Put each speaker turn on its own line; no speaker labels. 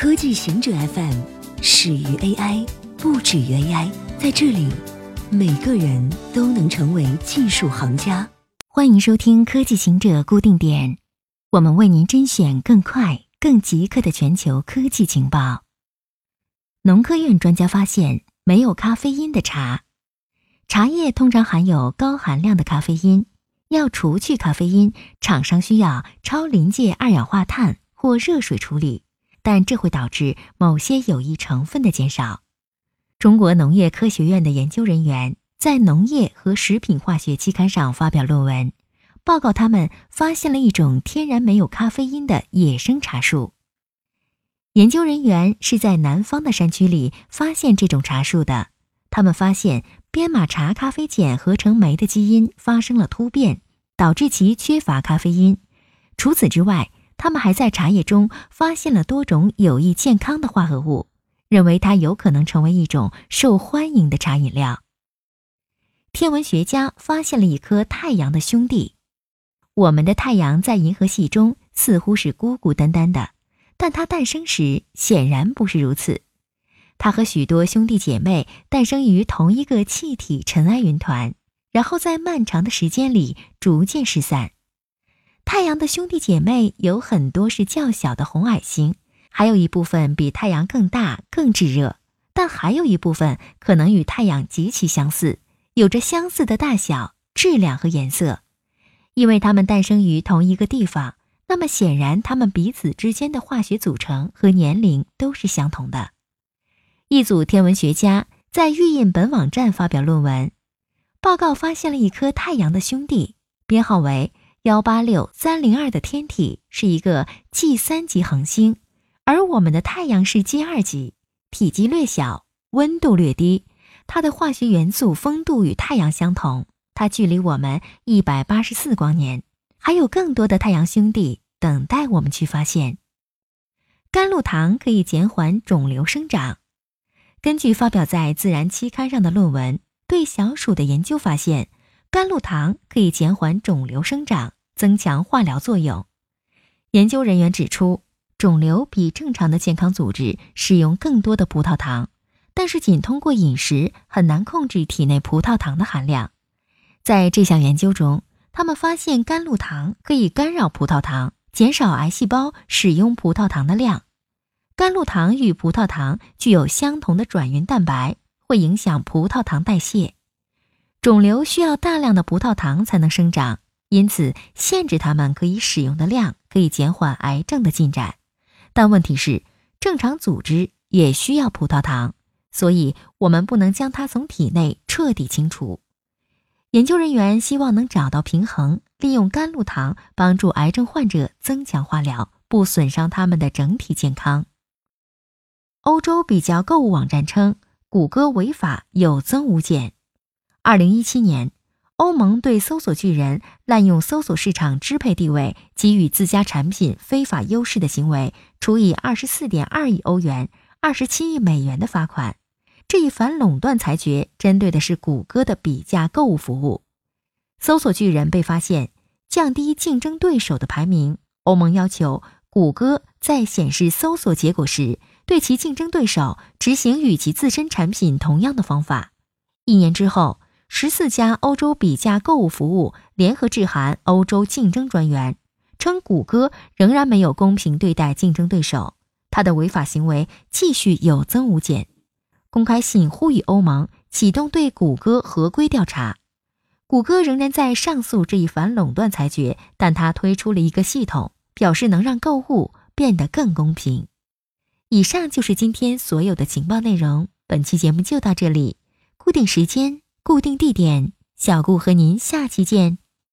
科技行者 FM 始于 AI，不止于 AI。在这里，每个人都能成为技术行家。
欢迎收听科技行者固定点，我们为您甄选更快、更即刻的全球科技情报。农科院专家发现，没有咖啡因的茶，茶叶通常含有高含量的咖啡因。要除去咖啡因，厂商需要超临界二氧化碳或热水处理，但这会导致某些有益成分的减少。中国农业科学院的研究人员在《农业和食品化学》期刊上发表论文，报告他们发现了一种天然没有咖啡因的野生茶树。研究人员是在南方的山区里发现这种茶树的，他们发现。编码茶咖啡碱合成酶的基因发生了突变，导致其缺乏咖啡因。除此之外，他们还在茶叶中发现了多种有益健康的化合物，认为它有可能成为一种受欢迎的茶饮料。天文学家发现了一颗太阳的兄弟。我们的太阳在银河系中似乎是孤孤单单的，但它诞生时显然不是如此。它和许多兄弟姐妹诞生于同一个气体尘埃云团，然后在漫长的时间里逐渐失散。太阳的兄弟姐妹有很多是较小的红矮星，还有一部分比太阳更大、更炙热，但还有一部分可能与太阳极其相似，有着相似的大小、质量和颜色。因为它们诞生于同一个地方，那么显然它们彼此之间的化学组成和年龄都是相同的。一组天文学家在预印本网站发表论文，报告发现了一颗太阳的兄弟，编号为幺八六三零二的天体是一个 G 三级恒星，而我们的太阳是 G 二级，体积略小，温度略低，它的化学元素丰度与太阳相同，它距离我们一百八十四光年，还有更多的太阳兄弟等待我们去发现。甘露糖可以减缓肿瘤生长。根据发表在《自然》期刊上的论文，对小鼠的研究发现，甘露糖可以减缓肿瘤生长，增强化疗作用。研究人员指出，肿瘤比正常的健康组织使用更多的葡萄糖，但是仅通过饮食很难控制体内葡萄糖的含量。在这项研究中，他们发现甘露糖可以干扰葡萄糖，减少癌细胞使用葡萄糖的量。甘露糖与葡萄糖具有相同的转运蛋白，会影响葡萄糖代谢。肿瘤需要大量的葡萄糖才能生长，因此限制它们可以使用的量可以减缓癌症的进展。但问题是，正常组织也需要葡萄糖，所以我们不能将它从体内彻底清除。研究人员希望能找到平衡，利用甘露糖帮助癌症患者增强化疗，不损伤他们的整体健康。欧洲比较购物网站称，谷歌违法有增无减。二零一七年，欧盟对搜索巨人滥用搜索市场支配地位、给予自家产品非法优势的行为，处以二十四点二亿欧元、二十七亿美元的罚款。这一反垄断裁决针对的是谷歌的比价购物服务。搜索巨人被发现降低竞争对手的排名，欧盟要求谷歌在显示搜索结果时。对其竞争对手执行与其自身产品同样的方法。一年之后，十四家欧洲比价购物服务联合致函欧洲竞争专员，称谷歌仍然没有公平对待竞争对手，它的违法行为继续有增无减。公开信呼吁欧盟启动对谷歌合规调查。谷歌仍然在上诉这一反垄断裁决，但它推出了一个系统，表示能让购物变得更公平。以上就是今天所有的情报内容。本期节目就到这里，固定时间，固定地点，小顾和您下期见。